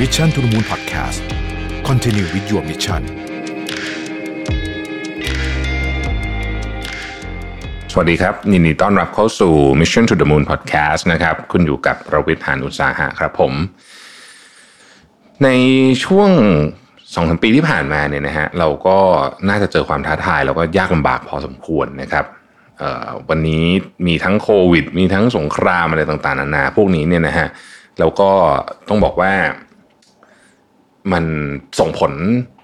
Mission to the Moon Podcast Continue with your mission สวัสดีครับยินดีต้อนรับเข้าสู่ Mission to the Moon Podcast นะครับคุณอยู่กับประวิทยหานอุตสาหะครับผม ในช่วงสองสามปีที่ผ่านมาเนี่ยนะฮะเราก็น่าจะเจอความท้าทาย แล้วก็ยากลำบากพอสมควรนะครับวันนี้มีทั้งโควิด มีทั้งสงครามอะไรต่างๆนานาพวกนี้เนี่ยนะฮะเราก็ต้องบอกว่ามันส่งผล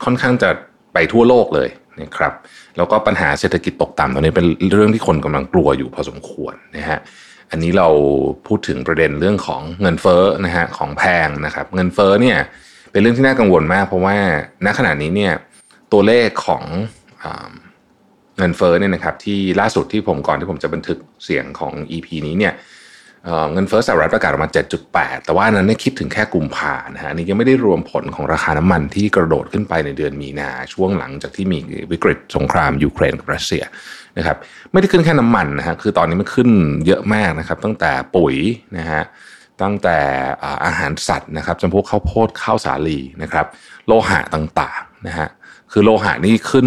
ค่อนข้างจะไปทั่วโลกเลยนะครับแล้วก็ปัญหาเศรษฐกิจตกต่ำตอนนี้เป็นเรื่องที่คนกำลังกลัวอยู่พอสมควรนะฮะอันนี้เราพูดถึงประเด็นเรื่องของเงินเฟ้อนะฮะของแพงนะครับ เงินเฟ้อเนี่ยเป็นเรื่องที่น่ากังวลมาก เพราะว่าณขณะนี้เนี่ยตัวเลขของเงินเฟ้อเนี่ยนะครับที่ล่าสุดที่ผมก่อนที่ผมจะบันทึกเสียงของ EP นี้เนี่ย เงินเฟ้อสหรัฐประกาศออกมา 7.8 แต่ว่านั้นนคิดถึงแค่กุมภานะฮะนี่ยังไม่ได้รวมผลของราคาน้ำมันที่กระโดดขึ้นไปในเดือนมีนาช่วงหลังจากที่มีวิกฤตสงครามยูเครนกับรัสเซียนะครับไม่ได้ขึ้นแค่น้ำมันนะฮะคือตอนนี้มันขึ้นเยอะมากนะครับ ตั้งแต่ปุ๋ยนะฮะตั้งแต่อาหารสัตว์นะครับจำพวกข้าวโพดข้าวสาลีนะครับ โลหะต่างๆนะฮะคือโลหะนี่ขึ้น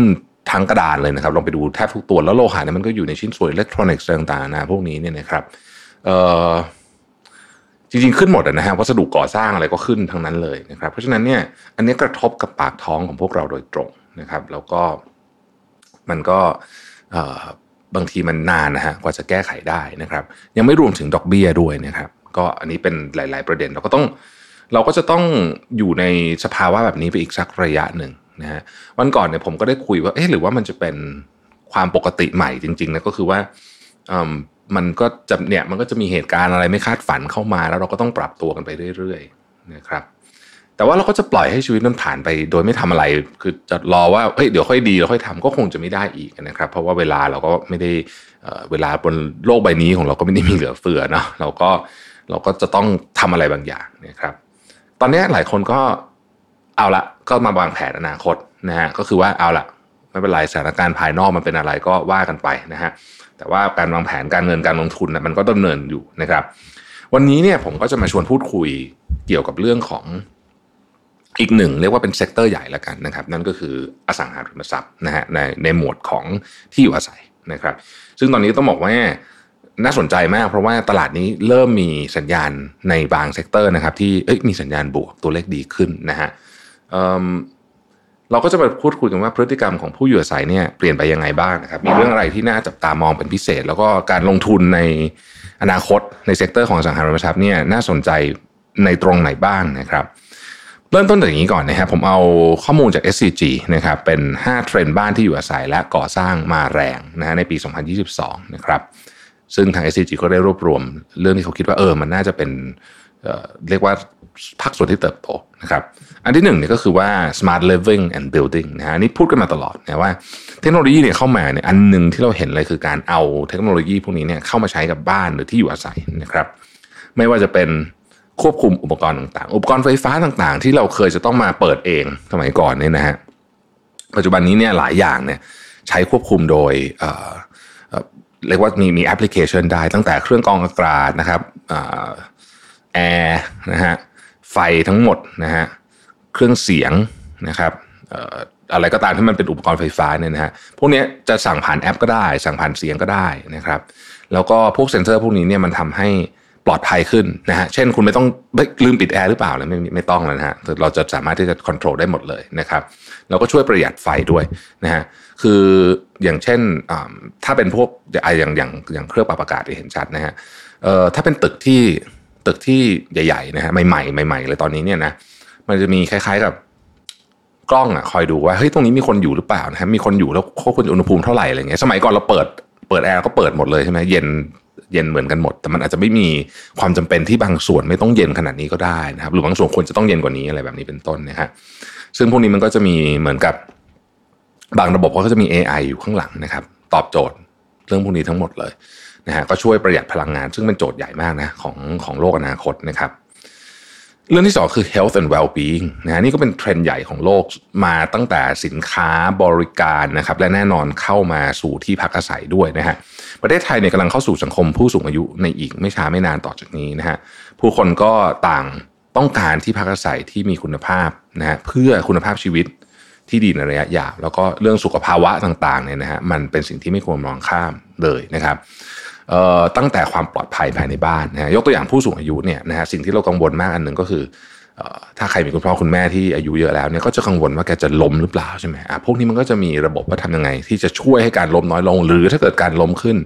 ทั้งกระดานเลยนะครับลองไปดูแทบทุกตัวแล้วโลหะเนี่ยมันก็อยู่ในชิ้นส่วนอิเล็กทรอนิกส์ต่างๆนะพวกนี้เนี่ยนะครับ จริงๆขึ้นหมดนะฮะวัสดุก่อสร้างอะไรก็ขึ้นทั้งนั้นเลยนะครับ เพราะฉะนั้นเนี่ยอันนี้กระทบกับปากท้องของพวกเราโดยตรงนะครับ แล้วก็มันก็บางทีมันนานนะฮะกว่าจะแก้ไขได้นะครับ ยังไม่รวมถึงดอกเบี้ยด้วยนะครับ ก็อันนี้เป็นหลาย ๆ ประเด็นเราก็ต้อง เราก็จะต้องอยู่ในสภาวะแบบนี้ไปอีกสักระยะหนึ่งนะฮะวันก่อนเนี่ยผมก็ได้คุยว่าเอ๊ะหรือว่ามันจะเป็นความปกติใหม่จริงๆนะก็คือว่า มันก็จะเนี่ยมันก็จะมีเหตุการณ์อะไรไม่คาดฝันเข้ามา แล้วเราก็ต้องปรับตัวกันไปเรื่อยๆนะครับแต่ว่าเราก็จะปล่อยให้ชีวิตมันผ่านไป โดยไม่ทำอะไร คือจะรอว่าเฮ้ยเดี๋ยวค่อยดีแล้วค่อยทำก็คงจะไม่ได้อีกนะครับ เพราะว่าเวลาเราก็ไม่ได้เวลาบนโลกใบนี้ของเราก็ไม่ได้มีเหลือเฟือเนาะเราก็เราก็จะต้องทำอะไรบางอย่างนะครับ ตอนนี้หลายคนก็เอาละก็มาวางแผนอนาคตนะฮะก็คือว่าเอาละไม่เป็นไรสถานการณ์ภายนอกมันเป็นอะไรก็ว่ากันไปนะฮะ แต่ว่าการวางแผนการเงินการลงทุนนะมันก็ดำเนินอยู่นะครับ วันนี้เนี่ยผมก็จะมาชวนพูดคุยเกี่ยวกับเรื่องของอีกหนึ่งเรียกว่าเป็นเซกเตอร์ใหญ่ละกันนะครับ นั่นก็คืออสังหาริมทรัพย์นะฮะในในหมวดของที่อยู่อาศัยนะครับ ซึ่งตอนนี้ต้องบอกว่าน่าสนใจมากเพราะว่าตลาดนี้เริ่มมีสัญญาณในบาง sector นะครับที่มีสัญญาณบวกตัวเลขดีขึ้นนะฮะ เราก็จะมาพูดคุยกันว่าพฤติกรรมของผู้อยู่อาศัยเนี่ยเปลี่ยนไปยังไงบ้างนะครับมีเรื่องอะไรที่น่าจับตามองเป็นพิเศษ แล้วก็การลงทุนในอนาคตใน sector ของอสังหาริมทรัพย์เนี่ยน่าสนใจในตรงไหนบ้างนะครับเริ่มต้นจากอย่างนี้ก่อนนะครับผมเอาข้อมูลจาก SCG นะครับเป็น 5 เทรนด์บ้านที่อยู่อาศัยและก่อสร้างมาแรงนะฮะในปี 2022 นะครับซึ่งทาง SCG ก็ได้รวบรวม เรื่องที่เขาคิดว่าเออมันน่าจะเป็นเเรียกว่าภาคส่วนที่เติบโตนะครับ อันที่หนึ่งเนี่ยก็คือว่า smart living and building นะฮะนี่พูดกันมาตลอดนะว่าเทคโนโลยีเนี่ยเข้ามาเนี่ยอันหนึ่งที่เราเห็นเลยคือการเอาเทคโนโลยีพวกนี้เนี่ยเข้ามาใช้กับบ้านหรือที่อยู่อาศัยนะครับ ไม่ว่าจะเป็นควบคุมอุปกรณ์ต่างๆ อุปกรณ์ไฟฟ้าต่างๆ ที่เราเคยจะต้องมาเปิดเองสมัยก่อนเนี่ยนะฮะปัจจุบันนี้เนี่ยหลายอย่างเนี่ยใช้ควบคุมโดยเรียกว่ามีมีแอปพลิเคชันได้ตั้งแต่เครื่องกรองอากาศนะครับแอร์นะฮะไฟทั้งหมดนะฮะ เครื่องเสียงนะครับอะไรก็ตามที่มันเป็นอุปกรณ์ไฟฟ้าเนี่ยนะฮะพวกนี้จะสั่งผ่านแอปก็ได้ สั่งผ่านเสียงก็ได้นะครับ แล้วก็พวกเซ็นเซอร์พวกนี้เนี่ยมันทำให้ปลอดภัยขึ้นนะฮะเช่นคุณไม่ต้องลืมปิดแอร์หรือเปล่าเลยไม่ไม่ต้องแล้วนะฮะเราจะสามารถที่จะควบคุมได้หมดเลยนะครับเราก็ช่วยประหยัดไฟด้วยนะฮะคืออย่างเช่นถ้าเป็นพวกอย่างอย่างอย่างเครื่องปรับอากาศที่เห็นชัดนะฮะถ้าเป็นตึกที่ตึกที่ใหญ่ๆนะฮะใหม่ๆใหม่ๆเลยตอนนี้เนี่ยนะ มันจะมีคล้าย ๆกับกล้องอะคอยดูว่าเฮ้ยตรงนี้มีคนอยู่หรือเปล่านะครับมีคนอยู่แล้วควบคุมอุณหภูมิเท่าไหร่อะไรเงี้ยสมัยก่อนเราเปิดเปิดแอร์ก็เปิดหมดเลยใช่ไหมเย็นเย็นเหมือนกันหมด แต่มันอาจจะไม่มีความจำเป็นที่บางส่วนไม่ต้องเย็นขนาดนี้ก็ได้นะครับ หรือบางส่วนควรจะต้องเย็นกว่านี้อะไรแบบนี้เป็นต้นนะฮะซึ่งพวกนี้มันก็จะมีเหมือนกับบางระบบเขาก็จะมี AI อยู่ข้างหลังนะครับ ตอบโจทย์เรื่องพวกนี้ทั้งหมดเลยนะฮะก็ช่วยประหยัดพลังงาน ซึ่งเป็นโจทย์ใหญ่มากนะของของโลกอนาคตนะครับ เรื่องที่สองคือ health and well-being นะนี่ก็เป็นเทรนด์ใหญ่ของโลกมาตั้งแต่สินค้าบริการนะครับ และแน่นอนเข้ามาสู่ที่พักอาศัยด้วยนะฮะประเทศไทยเนี่ยกำลังเข้าสู่สังคมผู้สูงอายุในอีกไม่ช้าไม่นานต่อจากนี้นะฮะผู้คนก็ต่างต้องการที่พักอาศัยที่มีคุณภาพนะฮะเพื่อคุณภาพชีวิตที่ดีในระยะยาวแล้วก็เรื่องสุขภาวะต่างๆเนี่ยนะฮะมันเป็นสิ่งที่ไม่ควรมองข้ามเลยนะครับ ตั้งแต่ความปลอดภัยภายในบ้านนะยกตัวอย่างผู้สูงอายุเนี่ยนะฮะสิ่งที่เรากังวลมากอันหนึ่งก็คือถ้าใครมีคุณพ่อคุณแม่ที่อายุเยอะแล้วเนี่ยก็จะกังวลว่าแกจะล้มหรือเปล่าใช่ไหมอะพวกนี้มันก็จะมีระบบว่าทำยังไง ที่จะช่วยให้การล้มน้อยลง หรือถ้าเกิดการล้มขึ้น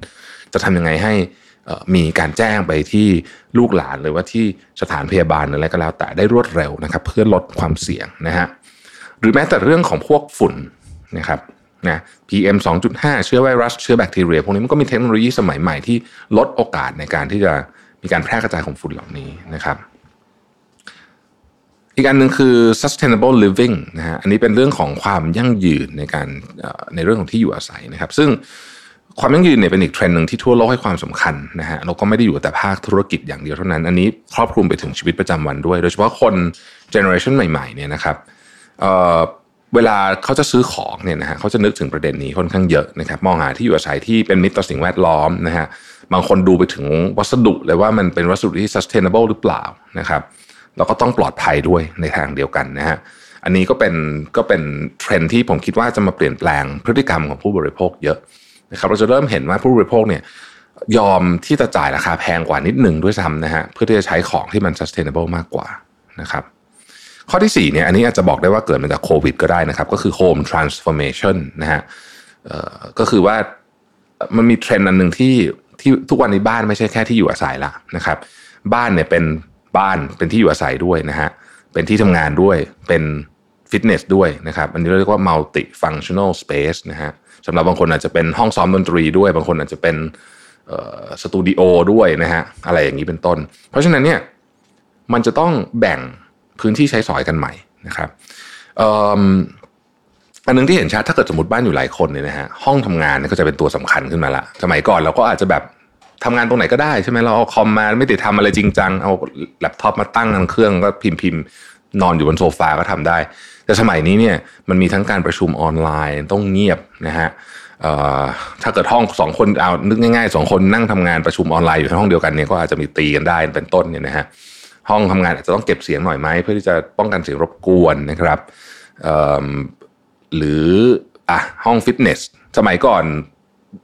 จะทำยังไงให้มีการแจ้งไปที่ลูกหลานหรือว่าที่สถานพยาบาลอะไรก็แล้ว แต่ได้รวดเร็วนะครับ เพื่อลดความเสี่ยงนะฮะหรือแม้แต่เรื่องของพวกฝุ่นนะครับ นะ PM 2.5 เชื้อไวรัส เชื้อแบคทีเรีย พวกนี้มันก็มีเทคโนโลยีสมัยใหม่ที่ลดโอกาสในการที่จะมีการแพร่กระจายของฝุ่นเหล่านี้นะครับอีกอันหนึ่งคือ sustainable living นะฮะ อันนี้เป็นเรื่องของความยั่งยืนในการในเรื่องของที่อยู่อาศัยนะครับ ซึ่งความยั่งยืนเนี่ยเป็นอีกเทรนด์หนึ่งที่ทั่วโลกให้ความสำคัญนะฮะ เราก็ไม่ได้อยู่แต่ภาคธุรกิจอย่างเดียวเท่านั้น อันนี้ครอบคลุมไปถึงชีวิตประจำวันด้วย โดยเฉพาะคนเจเนอเรชันใหม่ๆเนี่ยนะครับ เวลาเขาจะซื้อของเนี่ยนะฮะเขาจะนึกถึงประเด็นนี้ค่อนข้างเยอะนะครับมองหาที่อยู่อาศัยที่เป็นมิตรต่อสิ่งแวดล้อมนะฮะบางคนดูไปถึงวัสดุเลยว่ามันเป็นวัสดุที่ sustainable หรือเปล่านะครับแล้วก็ต้องปลอดภัยด้วยในทางเดียวกันนะฮะอันนี้ก็เป็นก็เป็นเทรนที่ผมคิดว่าจะมาเปลี่ยนแปลงพฤติกรรมของผู้บริโภคเยอะนะครับเราจะเริ่มเห็นว่าผู้บริโภคเนี่ยยอมที่จะจ่ายราคาแพงกว่านิดหนึ่งด้วยซ้ำนะฮะเพื่อที่จะใช้ของที่มัน sustainable มากกว่านะครับ ข้อที่4เนี่ยอันนี้อาจจะบอกได้ว่าเกิดมาจากโควิดก็ได้นะครับ ก็คือ home transformation นะฮะก็คือว่ามันมีเทรนด์อันหนึ่งที่ที่ทุกวันนี้บ้านไม่ใช่แค่ที่อยู่อาศัยละนะครับ บ้านเนี่ยเป็นบ้านเป็นที่อยู่อาศัยด้วยนะฮะเป็นที่ทำงานด้วยเป็นฟิตเนสด้วยนะครับอันนี้เรียกว่า multi functional space นะฮะสำหรับบางคนอาจจะเป็นห้องซ้อมดนตรีด้วย บางคนอาจจะเป็นสตูดิโอด้วยนะฮะอะไรอย่างนี้เป็นต้น เพราะฉะนั้นเนี่ยมันจะต้องแบ่ง พื้นที่ใช้สอยกันใหม่นะครับอันนึงที่เห็นชัดถ้าเกิดสมมติบ้านอยู่หลายคนเนี่ยนะฮะห้องทำงานก็จะเป็นตัวสำคัญขึ้นมาละสมัยก่อนเราก็อาจจะแบบทำงานตรงไหนก็ได้ใช่ไหมเราเอาคอมมาไม่ติดทำอะไรจริงจังเอาแล็ปท็อปมาตั้งเครื่องก็พิมพ์พิมพ์นอนอยู่บนโซฟาก็ทำได้ แต่สมัยนี้เนี่ยมันมีทั้งการประชุมออนไลน์ต้องเงียบนะฮะถ้าเกิดห้องสองคนเอานึกง่ายๆสองคนนั่งทำงานประชุมออนไลน์อยู่ในห้องเดียวกันเนี่ยก็อาจจะมีตีกันได้เป็นต้นเนี่ยนะฮะ ห้องทำงานอาจจะต้องเก็บเสียงหน่อยไหมเพื่อที่จะป้องกันเสียงรบกวนนะครับหรืออะห้องฟิตเนสสมัยก่อน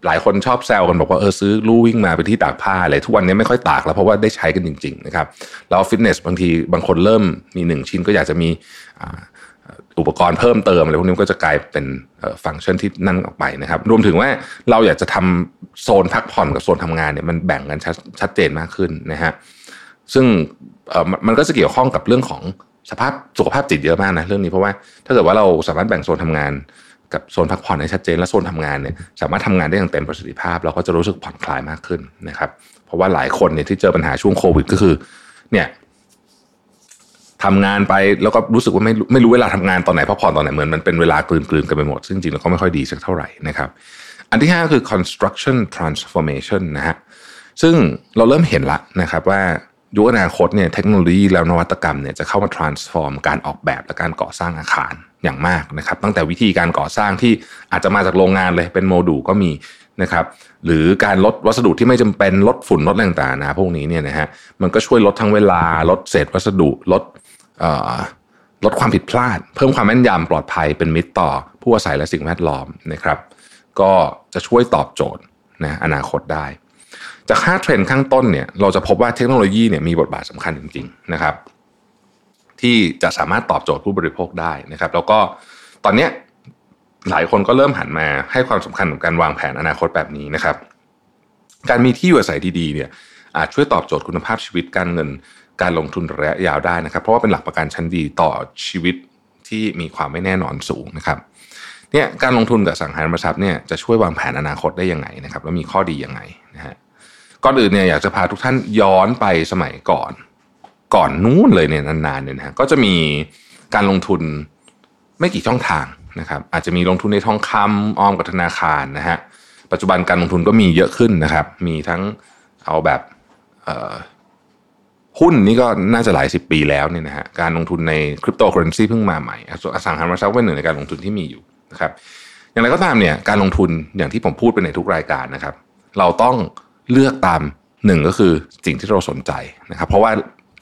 หลายคนชอบแซวกันบอกว่าเออซื้อลู่วิ่งมาเป็นที่ตากผ้าอะไรทุกวันนี้ไม่ค่อยตากแล้วเพราะว่าได้ใช้กันจริง ๆ นะครับแล้วฟิตเนสบางทีบางคนเริ่มมีหนึ่งชิ้นก็อยากจะมีอุปกรณ์เพิ่มเติมอะไรพวกนี้ก็จะกลายเป็นฟังก์ชันที่นั่นออกไปนะครับ รวมถึงว่าเราอยากจะทำโซนพักผ่อนกับโซนทำงานเนี่ยมันแบ่งกันชัดเจนมากขึ้นนะฮะ ซึ่งมันก็จะเกี่ยวข้องกับเรื่องของสภาพสุขภาพจิตเยอะมากนะเรื่องนี้เพราะว่าถ้าเกิดว่าเราสามารถแบ่งโซนทำงานกับโซนพักผ่อนให้ชัดเจนและโซนทำงานเนี่ยสามารถทำงานได้อย่างเต็มประสิทธิภาพ เราก็จะรู้สึกผ่อนคลายมากขึ้นนะครับ เพราะว่าหลายคนเนี่ยที่เจอปัญหาช่วงโควิดก็คือ เนี่ยทำงานไปแล้วก็รู้สึกว่าไม่ไม่รู้เวลาทำงานตอนไหนพักผ่อนตอนไหนเหมือนมันเป็นเวลากลืนๆกันไปหมด ซึ่งจริงแล้วก็ไม่ค่อยดีสักเท่าไหร่นะครับ อันที่ห้าคือ construction transformation นะฮะซึ่งเราเริ่มเห็นละนะครับว่า ยุคอนาคตเนี่ยเทคโนโลยีแล้วนวัตกรรมเนี่ยจะเข้ามา transform การออกแบบและการก่อสร้างอาคารอย่างมากนะครับ ตั้งแต่วิธีการก่อสร้างที่อาจจะมาจากโรงงานเลยเป็นโมดูลก็มีนะครับหรือการลดวัสดุที่ไม่จำเป็นลดฝุ่นลดแรงต่างนะพวกนี้เนี่ยนะฮะมันก็ช่วยลดทั้งเวลา ลดเศษวัสดุลดลดความผิดพลาด เพิ่มความแม่นยำปลอดภัยเป็นมิตรต่อ ผู้อาศัยและสิ่งแวดล้อมนะครับ ก็จะช่วยตอบโจทย์นะอนาคตได้ จากค่าเทรนด์ข้างต้นเนี่ยเราจะพบว่าเทคโนโลยีเนี่ยมีบทบาทสำคัญจริง ๆนะครับ ที่จะสามารถตอบโจทย์ผู้บริโภคได้นะครับ แล้วก็ตอนนี้หลายคนก็เริ่มหันมาให้ความสำคัญกับการวางแผนอนาคตแบบนี้นะครับ การมีที่อยู่อาศัยดีๆเนี่ยอาจช่วยตอบโจทย์คุณภาพชีวิตการเงินการลงทุนระยะยาวได้นะครับ เพราะว่าเป็นหลักประกันชั้นดีต่อชีวิตที่มีความไม่แน่นอนสูงนะครับเนี่ยการลงทุนกับสังหาริมทรัพย์เนี่ยจะช่วยวางแผนอนาคตได้ยังไงนะครับ แล้วมีข้อดียังไงนะฮะ ก่อนอื่นเนี่ยอยากจะพาทุกท่านย้อนไปสมัยก่อน ก่อนนู้นเลยเนี่ยนานๆเนี่ยนะก็จะมีการลงทุนไม่กี่ช่องทางนะครับ อาจจะมีลงทุนในทองคำออมกับธนาคารนะฮะปัจจุบันการลงทุนก็มีเยอะขึ้นนะครับ มีทั้งเอาแบบหุ้นนี่ก็น่าจะหลายสิบปีแล้วเนี่ยนะฮะการลงทุนในคริปโตเคอเรนซีเพิ่งมาใหม่อสังหาริมทรัพย์เป็นหนึ่งในการลงทุนที่มีอยู่นะครับ อย่างไรก็ตามเนี่ยการลงทุนอย่างที่ผมพูดไปในทุกรายการนะครับ เราต้อง เลือกตามหนึ่งก็คือสิ่งที่เราสนใจนะครับ เพราะว่า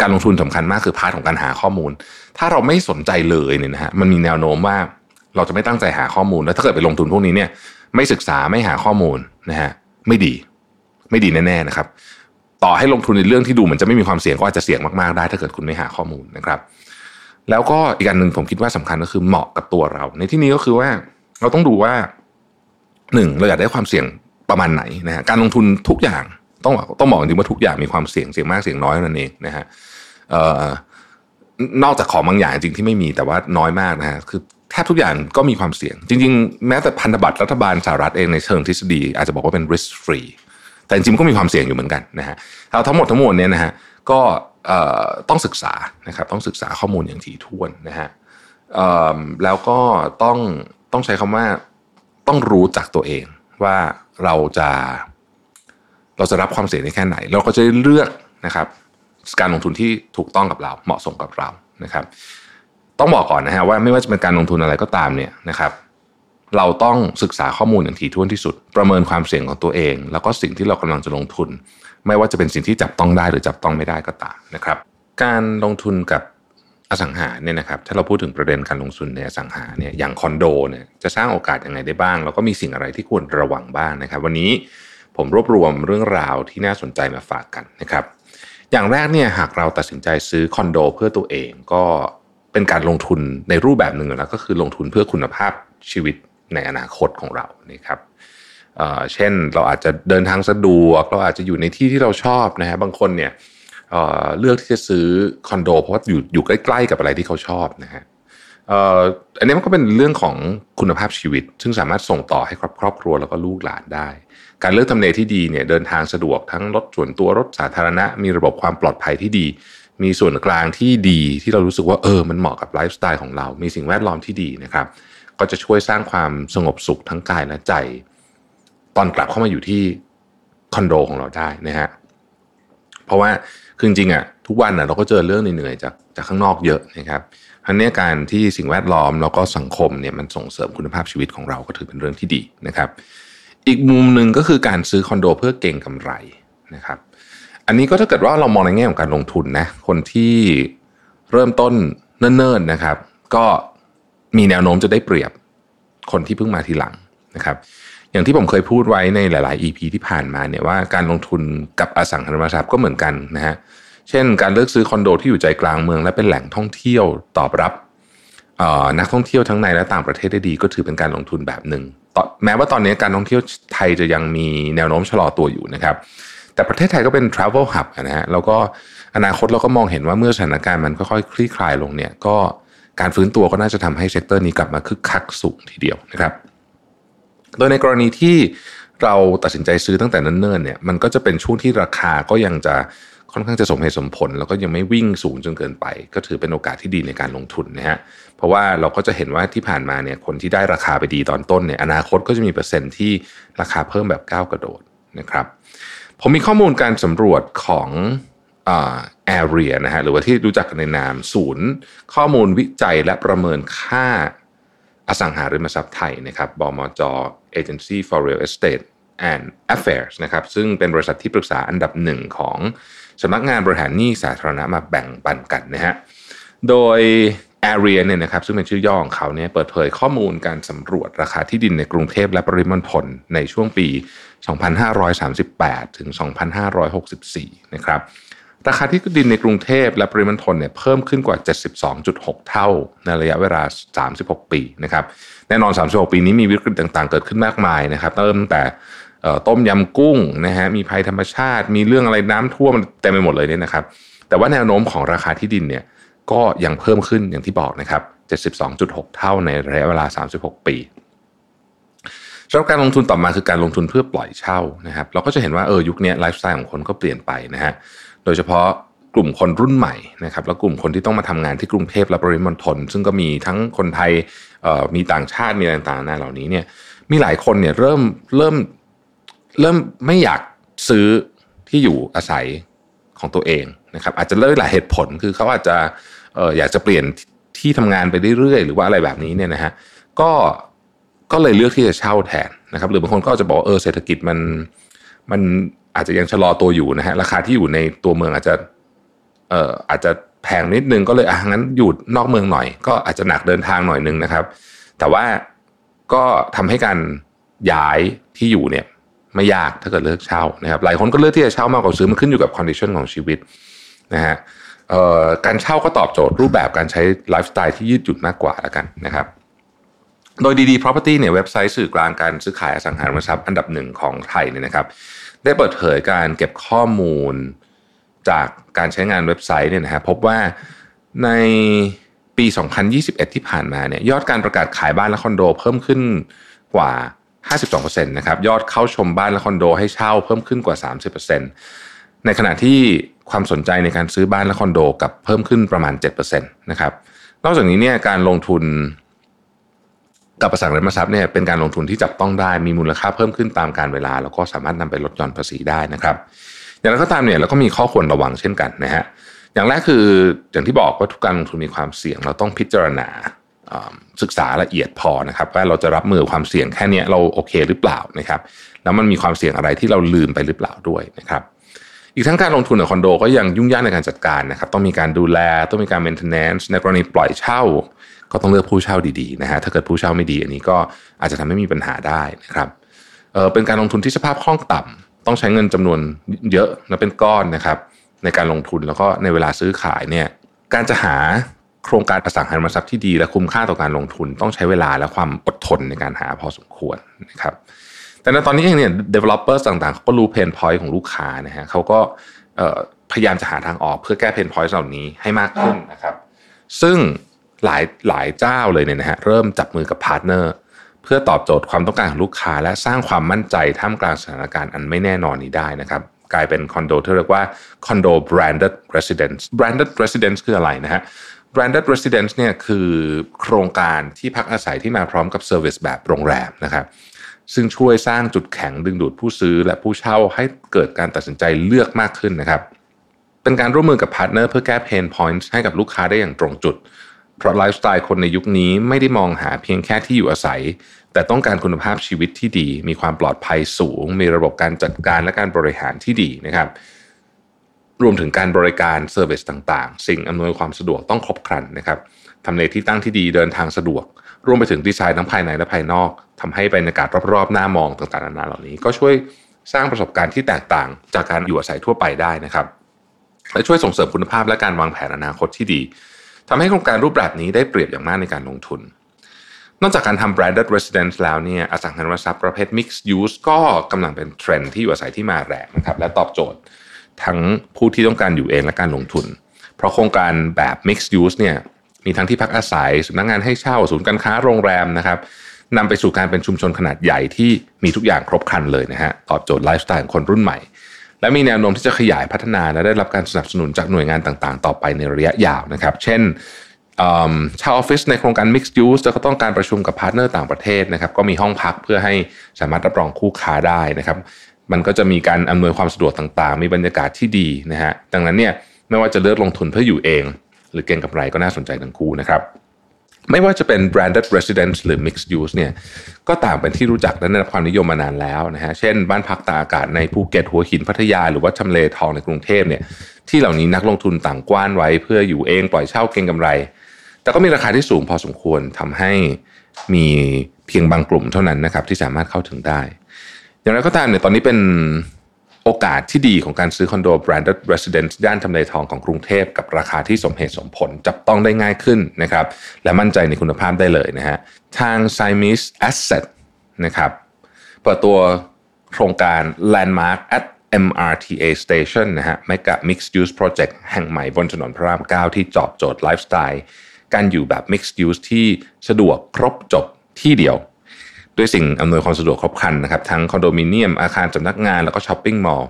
การลงทุนสำคัญมากคือ part ของการหาข้อมูล ถ้าเราไม่สนใจเลยเนี่ยนะฮะมันมีแนวโน้มว่าเราจะไม่ตั้งใจหาข้อมูลแล้วถ้าเกิดไปลงทุนพวกนี้เนี่ยไม่ศึกษาไม่หาข้อมูลนะฮะไม่ดี ไม่ดีแน่ๆนะครับ ต่อให้ลงทุนในเรื่องที่ดูเหมือนจะไม่มีความเสี่ยงก็อาจจะเสี่ยงมากๆได้ ถ้าเกิดคุณไม่หาข้อมูลนะครับ แล้วก็อีกอันหนึ่งผมคิดว่าสำคัญก็คือเหมาะกับตัวเรา ในที่นี้ก็คือว่าเราต้องดูว่าหนึ่งเราอยากได้ความเสี่ยง ประมาณไหนนะฮะการลงทุนทุกอย่างต้องต้องบอกจริงว่าทุกอย่างมีความเสี่ยงเสี่ยงมากเสี่ยงน้อยนั่นเองนะฮะนอกจากของบางอย่างจริงที่ไม่มีแต่ว่าน้อยมากนะฮะคือแทบทุกอย่างก็มีความเสี่ยง จริง ๆ แม้แต่พันธบัตรรัฐบาลสหรัฐเองในเชิงทฤษฎีอาจจะบอกว่าเป็น risk free แต่จริงๆก็มีความเสี่ยงอยู่เหมือนกันนะฮะเอาทั้งหมดทั้งมวลเนี่ยนะฮะก็ต้องศึกษานะครับต้องศึกษาข้อมูลอย่างถี่ถ้วนนะฮะแล้วก็ต้องต้องใช้คำว่าต้องรู้จักตัวเองว่า เราจะเราจะรับความเสี่ยงได้แค่ไหน เราก็จะเลือกนะครับ การลงทุนที่ถูกต้องกับเราเหมาะสมกับเรานะครับ ต้องบอกก่อนนะฮะว่าไม่ว่าจะเป็นการลงทุนอะไรก็ตามเนี่ยนะครับเราต้องศึกษาข้อมูลอย่างถี่ถ้วนที่สุด ประเมินความเสี่ยงของตัวเอง แล้วก็สิ่งที่เรากำลังจะลงทุน ไม่ว่าจะเป็นสิ่งที่จับต้องได้หรือจับต้องไม่ได้ก็ตามนะครับ การลงทุนกับ อสังหาเนี่ยนะครับถ้าเราพูดถึงประเด็นการลงทุนในอสังหาเนี่ยอย่างคอนโดเนี่ยจะสร้างโอกาสยังไงได้บ้าง แล้วก็มีสิ่งอะไรที่ควรระวังบ้างนะครับ วันนี้ผมรวบรวมเรื่องราวที่น่าสนใจมาฝากกันนะครับ อย่างแรกเนี่ยหากเราตัดสินใจซื้อคอนโด เพื่อตัวเองก็เป็นการลงทุนในรูปแบบหนึ่งแล้วก็คือลงทุนเพื่อคุณภาพชีวิตในอนาคตของเรานะครับเเช่นเราอาจจะเดินทางสะดวก เราอาจจะอยู่ในที่ที่เราชอบนะฮะบางคนเนี่ย เเลือกที่จะซื้อคอนโด เพราะว่าอยู่อยู่ใกล้ ๆ กับอะไรที่เขาชอบนะฮะอันนี้มันก็เป็นเรื่องของคุณภาพชีวิต ซึ่งสามารถส่งต่อให้ครอบครอบครัวแล้วก็ลูกหลานได้ การเลือกทำเลที่ดีเนี่ยเดินทางสะดวกทั้งรถส่วนตัวรถสาธารณะ มีระบบความปลอดภัยที่ดี มีส่วนกลางที่ดีที่เรารู้สึกว่าเออมันเหมาะกับไลฟ์สไตล์ของเรา มีสิ่งแวดล้อมที่ดีนะครับ ก็จะช่วยสร้างความสงบสุขทั้งกายและใจ ตอนกลับเข้ามาอยู่ที่คอนโดของเราได้นะฮะเพราะว่า คือจริงๆอะทุกวันอะเราก็เจอเรื่องเหนื่อยๆจากจากข้างนอกเยอะนะครับทั้งนี้การที่สิ่งแวดล้อมแล้วก็สังคมเนี่ยมันส่งเสริมคุณภาพชีวิตของเราก็ถือเป็นเรื่องที่ดีนะครับ อีกมุมหนึ่งก็คือการซื้อคอนโดเพื่อเก่งกำไรนะครับ อันนี้ก็ถ้าเกิดว่าเรามองในแง่ของการลงทุนนะคนที่เริ่มต้นเนิ่นๆนะครับ ก็มีแนวโน้มจะได้เปรียบคนที่เพิ่งมาทีหลังนะครับ อย่างที่ผมเคยพูดไว้ในหลาย ๆ EP ที่ผ่านมาเนี่ยว่าการลงทุนกับอสังหาริมทรัพย์ก็เหมือนกันนะฮะเช่น การเลือกซื้อคอนโดที่อยู่ใจกลางเมือง และเป็นแหล่งท่องเที่ยวตอบรับนักท่องเที่ยวทั้งในและต่างประเทศได้ดีก็ถือเป็นการลงทุนแบบหนึ่งแม้ว่าตอนนี้การท่องเที่ยวไทยจะยังมีแนวโน้มชะลอตัวอยู่นะครับ แต่ประเทศไทยก็เป็น travel hub นะฮะแล้วก็อนาคตเราก็มองเห็นว่าเมื่อสถานการณ์มันค่อยๆคลี่คลายลงเนี่ยก็การฟื้นตัวก็น่าจะทำให้ sector นี้กลับมาคึกคักสูงทีเดียวนะครับ โดยในกรณีที่เราตัดสินใจซื้อตั้งแต่เนิ่นๆเนี่ยมันก็จะเป็นช่วงที่ราคาก็ยังจะค่อนข้างจะสมเหตุสมผล แล้วก็ยังไม่วิ่งสูงจนเกินไป ก็ถือเป็นโอกาสที่ดีในการลงทุนนะฮะเพราะว่าเราก็จะเห็นว่าที่ผ่านมาเนี่ยคนที่ได้ราคาไปดีตอนต้นเนี่ยอนาคตก็จะมีเปอร์เซ็นต์ที่ราคาเพิ่มแบบก้าวกระโดดนะครับผมมีข้อมูลการสำรวจของแอเรียนะฮะหรือว่าที่รู้จักกันในนาม ศูนย์ ข้อมูลวิจัยและประเมินค่าอสังหาริมทรัพย์ไทยนะครับบมจ Agency for Real Estate and Affairs นะครับซึ่งเป็นบริษัทที่ปรึกษาอันดับหนึ่งของสำนักงานบริหารหนี้สาธารณะมาแบ่งปันกันนะฮะโดย Area เนี่ยนะครับซึ่งเป็นชื่อย่อของเขาเนี่ยเปิดเผยข้อมูลการสำรวจราคาที่ดินในกรุงเทพและปริมณฑลในช่วงปี 2538 ถึง 2564 นะครับ ราคาที่ดินในกรุงเทพและปริมณฑลเนี่ยเพิ่มขึ้นกว่า 72.6 เท่า ในระยะเวลา 36 ปีนะครับแน่นอน 36 ปีนี้มีวิกฤตต่างๆ เกิดขึ้นมากมายนะครับเริ่มแต่ต้มยำกุ้งนะฮะมีภัยธรรมชาติ มีเรื่องอะไรน้ำท่วมเต็มไปหมดเลยเนี่ยนะครับ แต่ว่าแนวโน้มของราคาที่ดินเนี่ยก็ยังเพิ่มขึ้นอย่างที่บอกนะครับ 72.6 เท่าในระยะเวลา 36 ปีสำหรับการลงทุนต่อมาคือการลงทุนเพื่อปล่อยเช่านะครับ เราก็จะเห็นว่าเออยุคนี้ไลฟ์สไตล์ของคนก็เปลี่ยนไปนะฮะ โดยเฉพาะกลุ่มคนรุ่นใหม่นะครับแล้วกลุ่มคนที่ต้องมาทำงานที่กรุงเทพและปริมณฑลซึ่งก็มีทั้งคนไทยมีต่างชาติมีต่างๆนาเหล่านี้เนี่ยมีหลายคนเนี่ยเริ่มเริ่มเริ่มไม่อยากซื้อที่อยู่อาศัยของตัวเองนะครับอาจจะเลิกหลายเหตุผลคือเขาอาจจะอออยากจะเปลี่ยนที่ทำงานไปเรื่อยๆหรือว่าอะไรแบบนี้เนี่ยนะฮะก็ก็เลยเลือกที่จะเช่าแทนนะครับ หรือบางคนก็จะบอกเออเศรษฐกิจมันมัน อาจจะยังชะลอตัวอยู่นะฮะราคาที่อยู่ในตัวเมืองอาจจะเอ่ออาจจะแพงนิดนึงก็เลยอะงั้นอยู่นอกเมืองหน่อย ก็อาจจะหนักเดินทางหน่อยนึงนะครับ แต่ว่าก็ทำให้การย้ายที่อยู่เนี่ยไม่ยากถ้าเกิดเลือกเช่านะครับหลายคนก็เลือกที่จะเช่ามากกว่าซื้อมันขึ้นอยู่กับ condition ของชีวิตนะฮะการเช่าก็ตอบโจทย์รูปแบบการใช้ไลฟ์สไตล์ที่ยืดหยุ่นมากกว่าแล้วกันนะครับ โดยดีๆ property เนี่ยเว็บไซต์สื่อกลางการซื้อขายอสังหาริมทรัพย์อันดับหนึ่งของไทยเนี่ยนะครับ ได้เปิดเผยการเก็บข้อมูลจากการใช้งานเว็บไซต์เนี่ยนะครับพบว่าในปี 2021 ที่ผ่านมาเนี่ยยอดการประกาศขายบ้านและคอนโดเพิ่มขึ้นกว่า 52%นะครับยอดเข้าชมบ้านและคอนโดให้เช่าเพิ่มขึ้นกว่า 30%ในขณะที่ความสนใจในการซื้อบ้านและคอนโดกับเพิ่มขึ้นประมาณ7%นะครับนอกจากนี้เนี่ยการลงทุน กับประสังริมทรัพย์เนี่ยเป็นการลงทุนที่จับต้องได้มีมูลค่าเพิ่มขึ้นตามการเวลา แล้วก็สามารถนำไปลดหย่อนภาษีได้นะครับ อย่างไรก็ตามเนี่ยเราก็มีข้อควรระวังเช่นกันนะฮะอย่างแรกคืออย่างที่บอกว่าทุกการลงทุนมีความเสี่ยง เราต้องพิจารณาศึกษาละเอียดพอนะครับว่าเราจะรับมือความเสี่ยงแค่นี้เราโอเคหรือเปล่านะครับแล้วมันมีความเสี่ยงอะไรที่เราลืมไปหรือเปล่าด้วยนะครับอีกทั้งการลงทุนในคอนโดก็ยังยุ่งยากในการจัดการนะครับต้องมีการดูแล ต้องมีการ maintenance ในกรณีปล่อยเช่า ก็ต้องเลือกผู้เช่าดีๆนะฮะถ้าเกิดผู้เช่าไม่ดี อันนี้ก็อาจจะทำให้มีปัญหาได้นะครับเออเป็นการลงทุนที่สภาพคล่องต่ำต้องใช้เงินจำนวนเยอะและเป็นก้อนนะครับ ในการลงทุนแล้วก็ในเวลาซื้อขายเนี่ยการจะหาโครงการอสังหาริมทรัพย์ที่ดีและคุ้มค่าต่อการลงทุน ต้องใช้เวลาและความอดทนในการหาพอสมควรนะครับแต่ในตอนนี้เองเนี่ย developers ต่างๆเขาก็รู้ pain point ของลูกค้านะฮะเขาก็พยายามจะหาทางออกเพื่อแก้ pain point เหล่านี้ให้มากขึ้นนะครับ ซึ่ง หลายหลายเจ้าเลยเนี่ยนะฮะเริ่มจับมือกับ partnerเพื่อตอบโจทย์ความต้องการของลูกค้า และสร้างความมั่นใจท่ามกลางสถานการณ์อันไม่แน่นอนนี้ได้นะครับกลายเป็นคอนโดที่เรียกว่าคอนโด branded residence branded residence คืออะไรนะฮะ branded residence เนี่ยคือโครงการที่พักอาศัยที่มาพร้อมกับ service แบบโรงแรมนะครับซึ่งช่วยสร้างจุดแข็งดึงดูดผู้ซื้อและผู้เช่าให้เกิดการตัดสินใจเลือกมากขึ้นนะครับเป็นการร่วมมือกับ partner เพื่อแก้ pain point ให้กับลูกค้าได้อย่างตรงจุด เพราะไลฟ์สไตล์คนในยุคนี้ไม่ได้มองหาเพียงแค่ที่อยู่อาศัย แต่ต้องการคุณภาพชีวิตที่ดี มีความปลอดภัยสูง มีระบบการจัดการและการบริหารที่ดีนะครับ รวมถึงการบริการเซอร์วิสต่างๆ สิ่งอำนวยความสะดวกต้องครบครันนะครับทำเลที่ตั้งที่ดีเดินทางสะดวก รวมไปถึงดีไซน์ทั้งภายในและภายนอกทำให้บรรยากาศรอบๆหน้ามองต่างๆนานาเหล่านี้ ก็ช่วยสร้างประสบการณ์ที่แตกต่างจากการอยู่อาศัยทั่วไปได้นะครับและช่วยส่งเสริมคุณภาพและการวางแผนอนาคตที่ดี ทำให้โครงการรูปแบบนี้ได้เปรียบอย่างมากในการลงทุน นอกจากการทำ branded residence แล้วเนี่ยอสังหาริมทรัพย์ประเภท mixed use ก็กำลังเป็นเทรนด์ที่อยู่อาศัยที่มาแรงนะครับและตอบโจทย์ทั้งผู้ที่ต้องการอยู่เองและการลงทุน เพราะโครงการแบบ mixed use เนี่ยมีทั้งที่พักอาศัยสำนักงงานให้เช่าศูนย์การค้าโรงแรมนะครับนำไปสู่การเป็นชุมชนขนาดใหญ่ที่มีทุกอย่างครบครันเลยนะฮะตอบโจทย์ไลฟ์สไตล์ของคนรุ่นใหม่ และมีแนวโน้มที่จะขยายพัฒนาและได้รับการสนับสนุนจากหน่วยงานต่างๆ ต่อไปในระยะยาวนะครับ เช่นชาวออฟฟิศในโครงการ Mixed Use จะก็ต้องการประชุมกับ partner ต่างประเทศนะครับก็มีห้องพักเพื่อให้สามารถรับรองคู่ค้าได้นะครับ มันก็จะมีการอำนวยความสะดวกต่างๆ มีบรรยากาศที่ดีนะฮะดังนั้นเนี่ยไม่ว่าจะเลือกลงทุนเพื่ออยู่เอง หรือเก่งกำไรก็น่าสนใจทั้งคู่นะครับ ไม่ว่าจะเป็น branded residence หรือ mixed use เนี่ยก็ต่างเป็นที่รู้จักและได้รับความนิยมมานานแล้วนะฮะเช่นบ้านพักตากอากาศในภูเก็ตหัวหินพัทยา หรือว่าทำเลทองในกรุงเทพเนี่ยที่เหล่านี้นักลงทุนต่างกว้านไว้ เพื่ออยู่เองปล่อยเช่าเก่งกำไร แต่ก็มีราคาที่สูงพอสมควรทำให้มีเพียงบางกลุ่มเท่านั้นนะครับที่สามารถเข้าถึงได้ อย่างไรก็ตามเนี่ยตอนนี้เป็น โอกาสที่ดีของการซื้อคอนโด branded residence ย่านทำเลทองของกรุงเทพกับราคาที่สมเหตุสมผลจับต้องได้ง่ายขึ้นนะครับและมั่นใจในคุณภาพได้เลยนะฮะทาง Siamese Asset นะครับเปิดตัวโครงการ Landmark at MRTA Station นะฮะ Mega Mixed Use Project แห่งใหม่บนถนนพระราม 9 ที่ตอบโจทย์ไลฟ์สไตล์การอยู่แบบ Mixed Use ที่สะดวกครบจบที่เดียว ด้วยสิ่งอำนวยความสะดวกครบครันนะครับทั้งคอนโดมิเนียมอาคารสำนักงานแล้วก็ shopping mall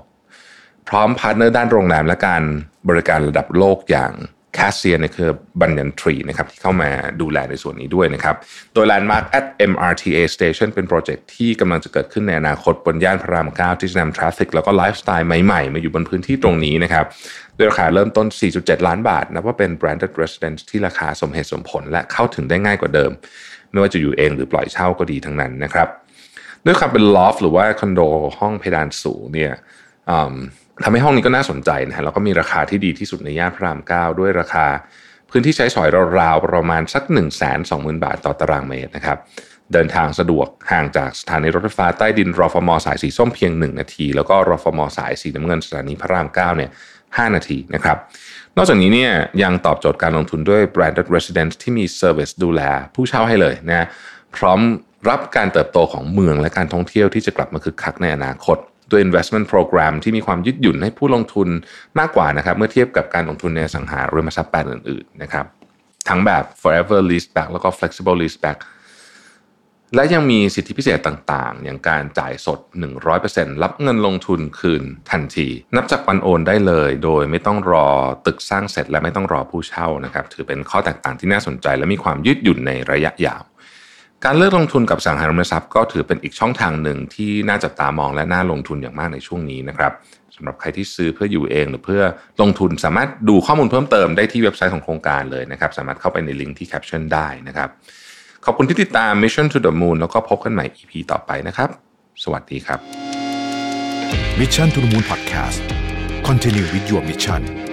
พร้อม partner ด้านโรงแรมและการบริการระดับโลกอย่าง Cassia คือ Banyan Tree นะครับที่เข้ามาดูแลในส่วนนี้ด้วยนะครับ โดย Landmark at MRTA Station เป็น project ที่กำลังจะเกิดขึ้นในอนาคตบนย่านพระราม9ที่จะนำ traffic แล้วก็ไลฟ์สไตล์ใหม่ๆ มาอยู่บนพื้นที่ตรงนี้นะครับด้วยราคาเริ่มต้น 4.7 ล้านบาทนับว่าเป็น branded residence ที่ราคาสมเหตุสมผลและเข้าถึงได้ง่ายกว่าเดิม ไม่ว่าจะอยู่เองหรือปล่อยเช่าก็ดีทั้งนั้นนะครับ ด้วยความเป็น loft หรือว่าคอนโดห้องเพดานสูงเนี่ยทำให้ห้องนี้ก็น่าสนใจนะฮะแล้วก็มีราคาที่ดีที่สุดในย่านพระรามเก้าด้วยราคาพื้นที่ใช้สอยราวๆประมาณสัก 1 2 0 0 0 0 บาทต่อตารางเมตรนะครับ เดินทางสะดวกห่างจากสถานีรถไฟฟ้าใต้ดินรอฟมอสายสีส้มเพียง 1 นาที แล้วก็รอฟมอสายสีน้ำเงินสถานีพระราม 9 เนี่ย 5 นาทีนะครับ นอกจากนี้เนี่ยยังตอบโจทย์การลงทุนด้วย branded residence ที่มี service ดูแลผู้เช่าให้เลยนะพร้อมรับการเติบโตของเมืองและการท่องเที่ยวที่จะกลับมาคึกคักในอนาคตด้วย investment program ที่มีความยืดหยุ่นให้ผู้ลงทุนมากกว่านะครับ เมื่อเทียบกับการลงทุนในสังหาริมทรัพย์แปดอื่นๆนะครับ ทั้งแบบ forever lease back แล้วก็ flexible lease back และยังมีสิทธิพิเศษต่างๆ อย่างการจ่ายสด 100%รับเงินลงทุนคืนทันที นับจากวันโอนได้เลย โดยไม่ต้องรอตึกสร้างเสร็จและไม่ต้องรอผู้เช่านะครับ ถือเป็นข้อแตกต่างที่น่าสนใจ และมีความยืดหยุ่นในระยะยาว การเลือกลงทุนกับสังหาริมทรัพย์ก็ถือเป็นอีกช่องทางหนึ่งที่น่าจับตามองและน่าลงทุนอย่างมากในช่วงนี้นะครับสำหรับใครที่ซื้อเพื่ออยู่เองหรือเพื่อลงทุนสามารถดูข้อมูลเพิ่มเติมได้ที่เว็บไซต์ของโครงการเลยนะครับ สามารถเข้าไปในลิงก์ที่แคปชั่นได้นะครับ ขอบคุณที่ติดตาม Mission to the Moon แล้วก็พบกันใหม่ EP ต่อไปนะครับ สวัสดีครับ Mission to the Moon Podcast Continue with your mission